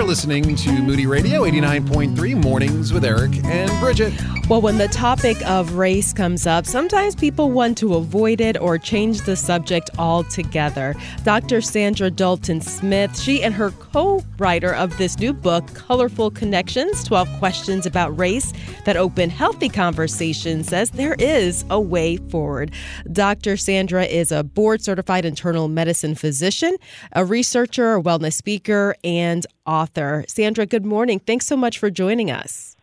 You're listening to Moody Radio 89.3 Mornings with Eric and Bridget. Well, when the topic of race comes up, sometimes people want to avoid it or change the subject altogether. Dr. Saundra Dalton Smith, she and her co writer of this new book, Colorful Connections 12 Questions About Race That Open Healthy Conversations, says there is a way forward. Dr. Saundra is a board certified internal medicine physician, a researcher, a wellness speaker, and author. Saundra, good morning. Thanks so much for joining us.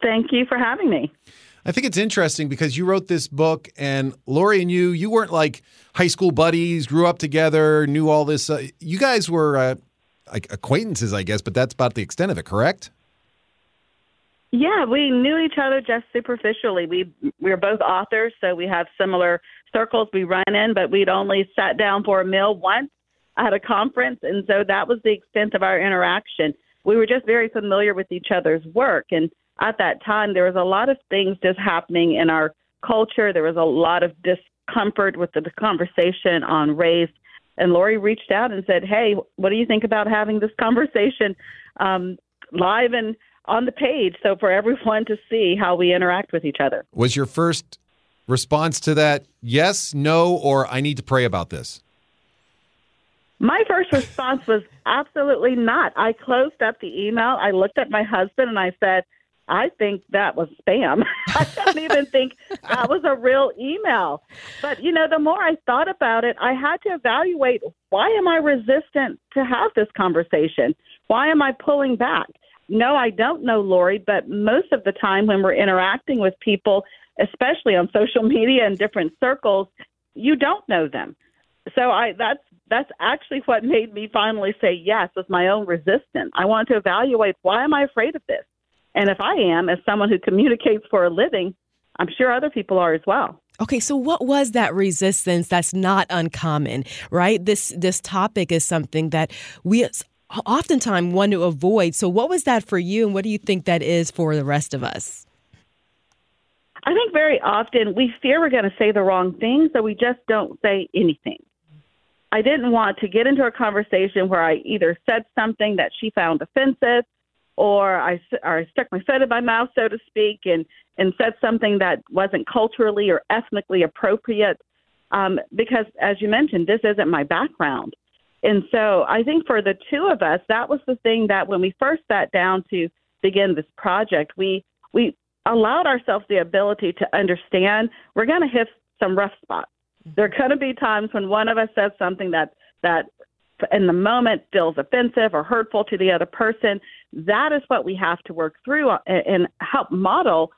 Thank you for having me. I think it's interesting because you wrote this book, and Lori and you, you weren't like high school buddies, grew up together, knew all this. Uh, you guys were uh, like acquaintances, I guess, but that's about the extent of it, correct? Yeah, we knew each other just superficially. We we were both authors, so we have similar circles we run in, but we'd only sat down for a meal once at a conference, and so that was the extent of our interaction. We were just very familiar with each other's work, and at that time, there was a lot of things just happening in our culture. There was a lot of discomfort with the conversation on race. And Lori reached out and said, Hey, what do you think about having this conversation um, live and on the page so for everyone to see how we interact with each other? Was your first response to that yes, no, or I need to pray about this? My first response was absolutely not. I closed up the email. I looked at my husband and I said, I think that was spam. I don't even think that was a real email. But, you know, the more I thought about it, I had to evaluate why am I resistant to have this conversation? Why am I pulling back? No, I don't know Lori, but most of the time when we're interacting with people, especially on social media and different circles, you don't know them. So I that's that's actually what made me finally say yes was my own resistance. I want to evaluate why am I afraid of this? And if I am, as someone who communicates for a living, I'm sure other people are as well. Okay, so what was that resistance that's not uncommon, right? This this topic is something that we oftentimes want to avoid. So what was that for you and what do you think that is for the rest of us? I think very often we fear we're going to say the wrong thing, so we just don't say anything. I didn't want to get into a conversation where I either said something that she found offensive or I, or I stuck my foot in my mouth, so to speak, and, and said something that wasn't culturally or ethnically appropriate. Um, because, as you mentioned, this isn't my background. And so I think for the two of us, that was the thing that when we first sat down to begin this project, we, we allowed ourselves the ability to understand we're going to hit some rough spots. There are going to be times when one of us says something that that in the moment feels offensive or hurtful to the other person. That is what we have to work through uh, and help model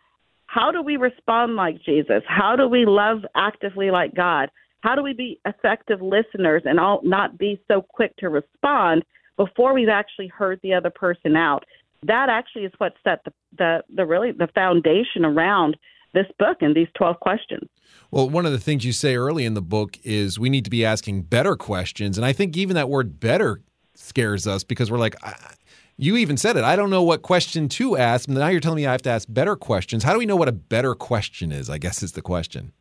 how do we respond like Jesus? How do we love actively like God? How do we be effective listeners and all, not be so quick to respond before we've actually heard the other person out? That actually is what set the, the, the really the foundation around this book and these 12 questions. Well, one of the things you say early in the book is we need to be asking better questions. And I think even that word better scares us because we're like, you even said it. I don't know what question to ask. And now you're telling me I have to ask better questions. How do we know what a better question is? I guess is the question.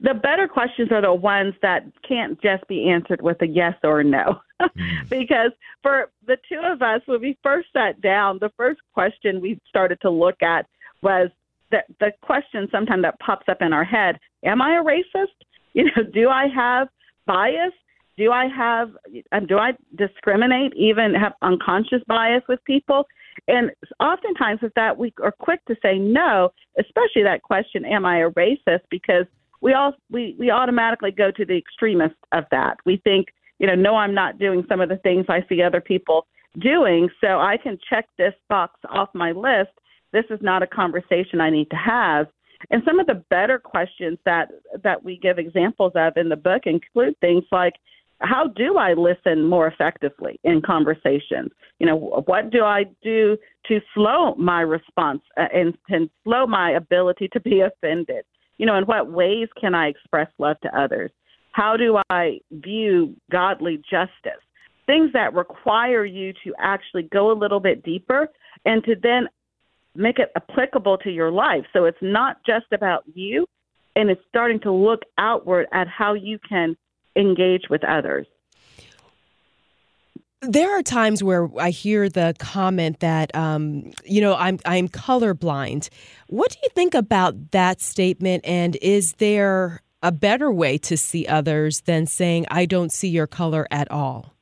The better questions are the ones that can't just be answered with a yes or a no. mm. Because for the two of us, when we first sat down, the first question we started to look at was the the question sometimes that pops up in our head: Am I a racist? You know, do I have bias? Do I have do I discriminate? Even have unconscious bias with people? And oftentimes with that, we are quick to say no, especially that question: Am I a racist? Because we all we we automatically go to the extremist of that. We think, you know, no, I'm not doing some of the things I see other people doing, so I can check this box off my list this is not a conversation I need to have. And some of the better questions that that we give examples of in the book include things like how do I listen more effectively in conversations? You know, what do I do to slow my response uh, and, and slow my ability to be offended? You know, in what ways can I express love to others? How do I view godly justice? Things that require you to actually go a little bit deeper and to then make it applicable to your life. So it's not just about you, and it's starting to look outward at how you can engage with others. There are times where I hear the comment that, um, you know, I'm I'm colorblind. What do you think about that statement? And is there a better way to see others than saying I don't see your color at all?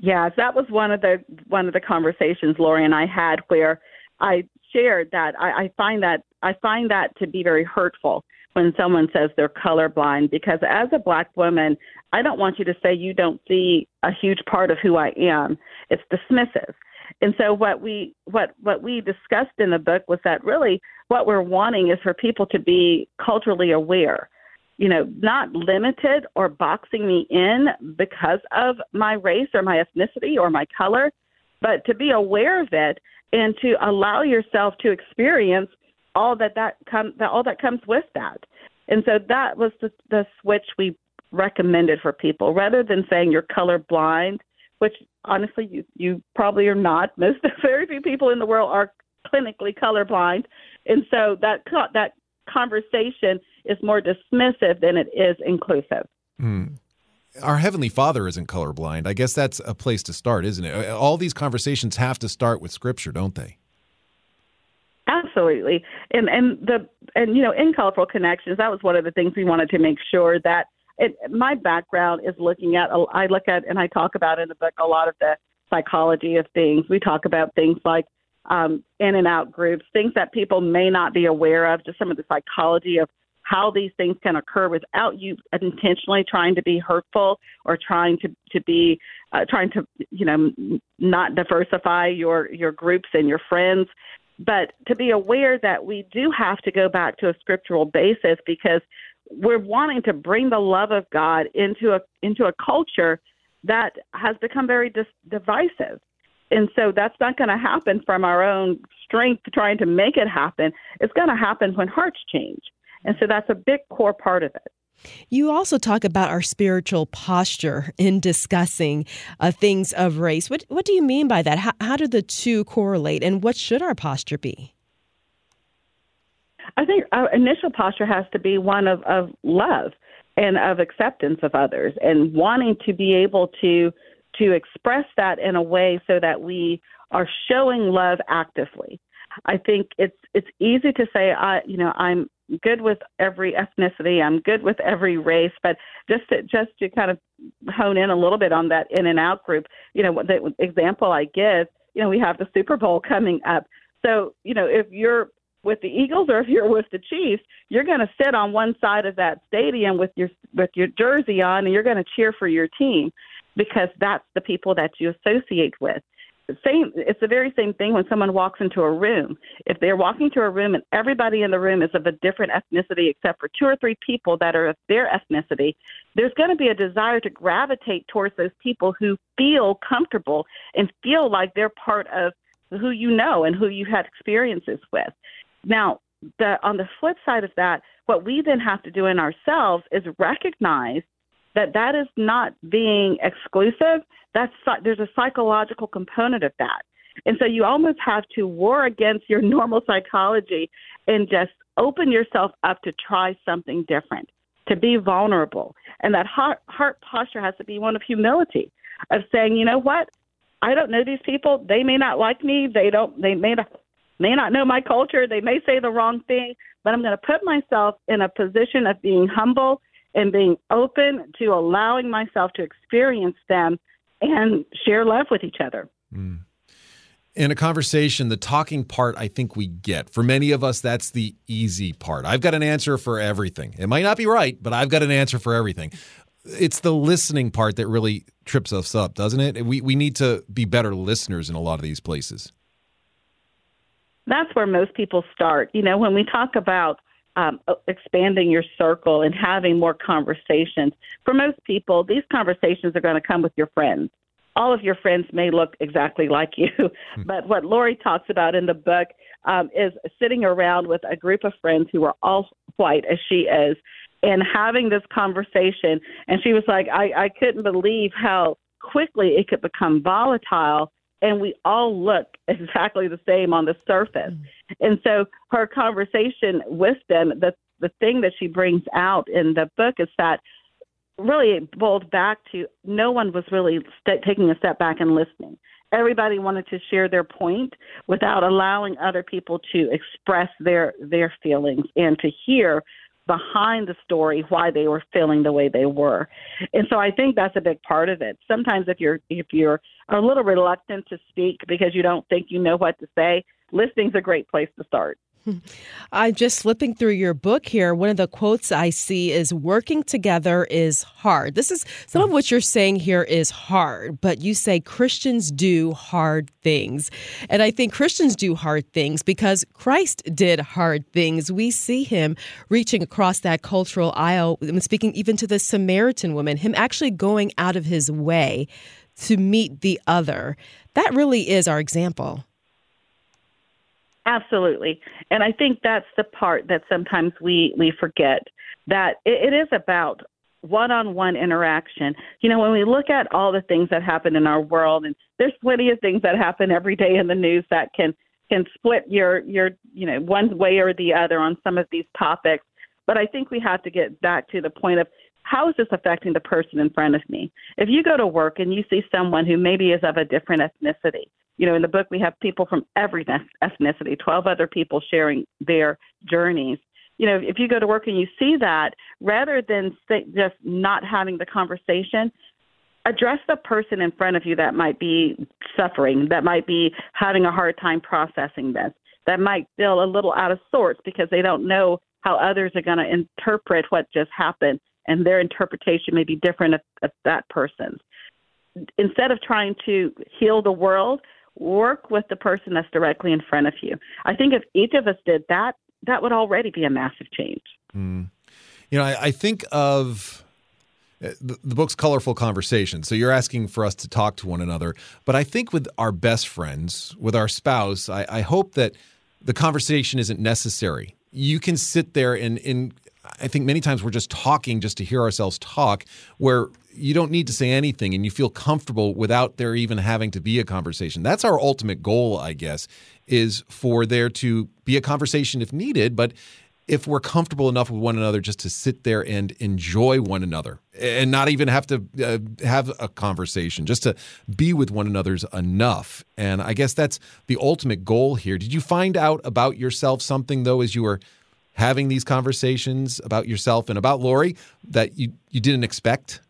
Yes, that was one of the one of the conversations Lori and I had where I shared that I, I find that I find that to be very hurtful when someone says they're colorblind because as a black woman, I don't want you to say you don't see a huge part of who I am. It's dismissive. And so what we what what we discussed in the book was that really what we're wanting is for people to be culturally aware. You know, not limited or boxing me in because of my race or my ethnicity or my color, but to be aware of it and to allow yourself to experience all that that comes all that comes with that. And so that was the, the switch we recommended for people, rather than saying you're color blind, which honestly you you probably are not. Most very few people in the world are clinically colorblind, and so that that conversation is more dismissive than it is inclusive. Mm. Our Heavenly Father isn't colorblind. I guess that's a place to start, isn't it? All these conversations have to start with Scripture, don't they? Absolutely, and and the and you know in colorful connections, that was one of the things we wanted to make sure that. It, my background is looking at. I look at and I talk about in the book a lot of the psychology of things. We talk about things like um, in and out groups, things that people may not be aware of, just some of the psychology of how these things can occur without you intentionally trying to be hurtful or trying to to be uh, trying to you know not diversify your your groups and your friends but to be aware that we do have to go back to a scriptural basis because we're wanting to bring the love of God into a into a culture that has become very dis- divisive. And so that's not going to happen from our own strength trying to make it happen. It's going to happen when hearts change. And so that's a big core part of it. You also talk about our spiritual posture in discussing uh, things of race. What what do you mean by that? How, how do the two correlate, and what should our posture be? I think our initial posture has to be one of, of love and of acceptance of others, and wanting to be able to to express that in a way so that we are showing love actively. I think it's it's easy to say I you know I'm good with every ethnicity. I'm good with every race. But just to, just to kind of hone in a little bit on that in and out group, you know, the example I give, you know, we have the Super Bowl coming up. So, you know, if you're with the Eagles or if you're with the Chiefs, you're going to sit on one side of that stadium with your with your jersey on and you're going to cheer for your team because that's the people that you associate with same it's the very same thing when someone walks into a room. If they're walking to a room and everybody in the room is of a different ethnicity except for two or three people that are of their ethnicity there's going to be a desire to gravitate towards those people who feel comfortable and feel like they're part of who you know and who you had experiences with. Now the on the flip side of that what we then have to do in ourselves is recognize that that is not being exclusive. That's there's a psychological component of that, and so you almost have to war against your normal psychology and just open yourself up to try something different, to be vulnerable, and that heart, heart posture has to be one of humility, of saying, you know what, I don't know these people. They may not like me. They don't. They may not may not know my culture. They may say the wrong thing, but I'm going to put myself in a position of being humble and being open to allowing myself to experience them and share love with each other. Mm. In a conversation, the talking part I think we get. For many of us, that's the easy part. I've got an answer for everything. It might not be right, but I've got an answer for everything. It's the listening part that really trips us up, doesn't it? We, we need to be better listeners in a lot of these places. That's where most people start. You know, when we talk about um, expanding your circle and having more conversations. For most people, these conversations are going to come with your friends. All of your friends may look exactly like you, hmm. but what Lori talks about in the book um, is sitting around with a group of friends who are all white, as she is, and having this conversation. And she was like, I, I couldn't believe how quickly it could become volatile and we all look exactly the same on the surface. Mm. And so her conversation with them, the the thing that she brings out in the book is that really it boiled back to no one was really st- taking a step back and listening. Everybody wanted to share their point without allowing other people to express their their feelings and to hear behind the story why they were feeling the way they were. And so I think that's a big part of it. Sometimes if you're if you're a little reluctant to speak because you don't think you know what to say, listening's a great place to start. I'm just flipping through your book here. One of the quotes I see is working together is hard. This is some of what you're saying here is hard, but you say Christians do hard things. And I think Christians do hard things because Christ did hard things. We see him reaching across that cultural aisle, speaking even to the Samaritan woman, him actually going out of his way to meet the other. That really is our example. Absolutely. And I think that's the part that sometimes we, we forget that it, it is about one on one interaction. You know, when we look at all the things that happen in our world, and there's plenty of things that happen every day in the news that can can split your your you know one way or the other on some of these topics. But I think we have to get back to the point of how is this affecting the person in front of me? If you go to work and you see someone who maybe is of a different ethnicity, you know, in the book, we have people from every ethnicity, 12 other people sharing their journeys. You know, if you go to work and you see that, rather than just not having the conversation, address the person in front of you that might be suffering, that might be having a hard time processing this, that might feel a little out of sorts because they don't know how others are going to interpret what just happened, and their interpretation may be different of, of that person's. Instead of trying to heal the world, work with the person that's directly in front of you. I think if each of us did that, that would already be a massive change. Mm. You know, I, I think of the, the, book's colorful conversation. So you're asking for us to talk to one another. But I think with our best friends, with our spouse, I, I hope that the conversation isn't necessary. You can sit there and, and I think many times we're just talking just to hear ourselves talk, where you don't need to say anything and you feel comfortable without there even having to be a conversation. That's our ultimate goal, I guess, is for there to be a conversation if needed, but if we're comfortable enough with one another just to sit there and enjoy one another and not even have to uh, have a conversation, just to be with one another's enough. And I guess that's the ultimate goal here. Did you find out about yourself something, though, as you were having these conversations about yourself and about Lori that you, you didn't expect?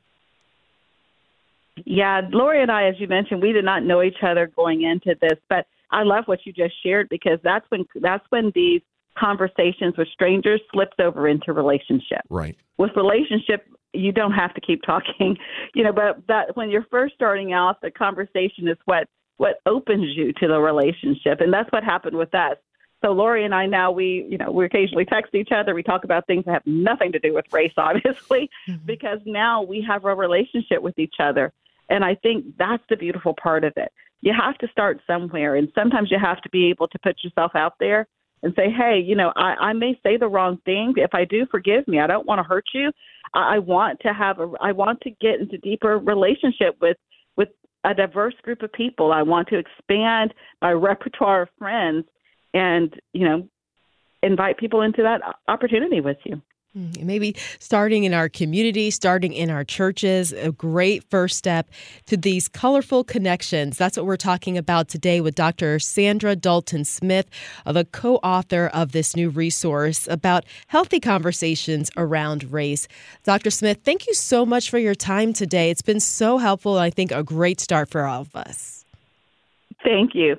Yeah, Lori and I, as you mentioned, we did not know each other going into this, but I love what you just shared because that's when that's when these conversations with strangers slips over into relationship. Right. With relationship, you don't have to keep talking, you know, but that when you're first starting out, the conversation is what what opens you to the relationship, and that's what happened with us. So Lori and I now we you know we occasionally text each other. We talk about things that have nothing to do with race, obviously, mm-hmm. because now we have a relationship with each other. And I think that's the beautiful part of it. You have to start somewhere, and sometimes you have to be able to put yourself out there and say, hey, you know, I, I may say the wrong thing. If I do, forgive me. I don't want to hurt you. I, I want to have a, I want to get into deeper relationship with with a diverse group of people. I want to expand my repertoire of friends, and you know, invite people into that opportunity with you. Mm, maybe starting in our community, starting in our churches, a great first step to these colorful connections. That's what we're talking about today with Dr. Saundra Dalton Smith, uh, the co author of this new resource about healthy conversations around race. Dr. Smith, thank you so much for your time today. It's been so helpful. and I think a great start for all of us. Thank you.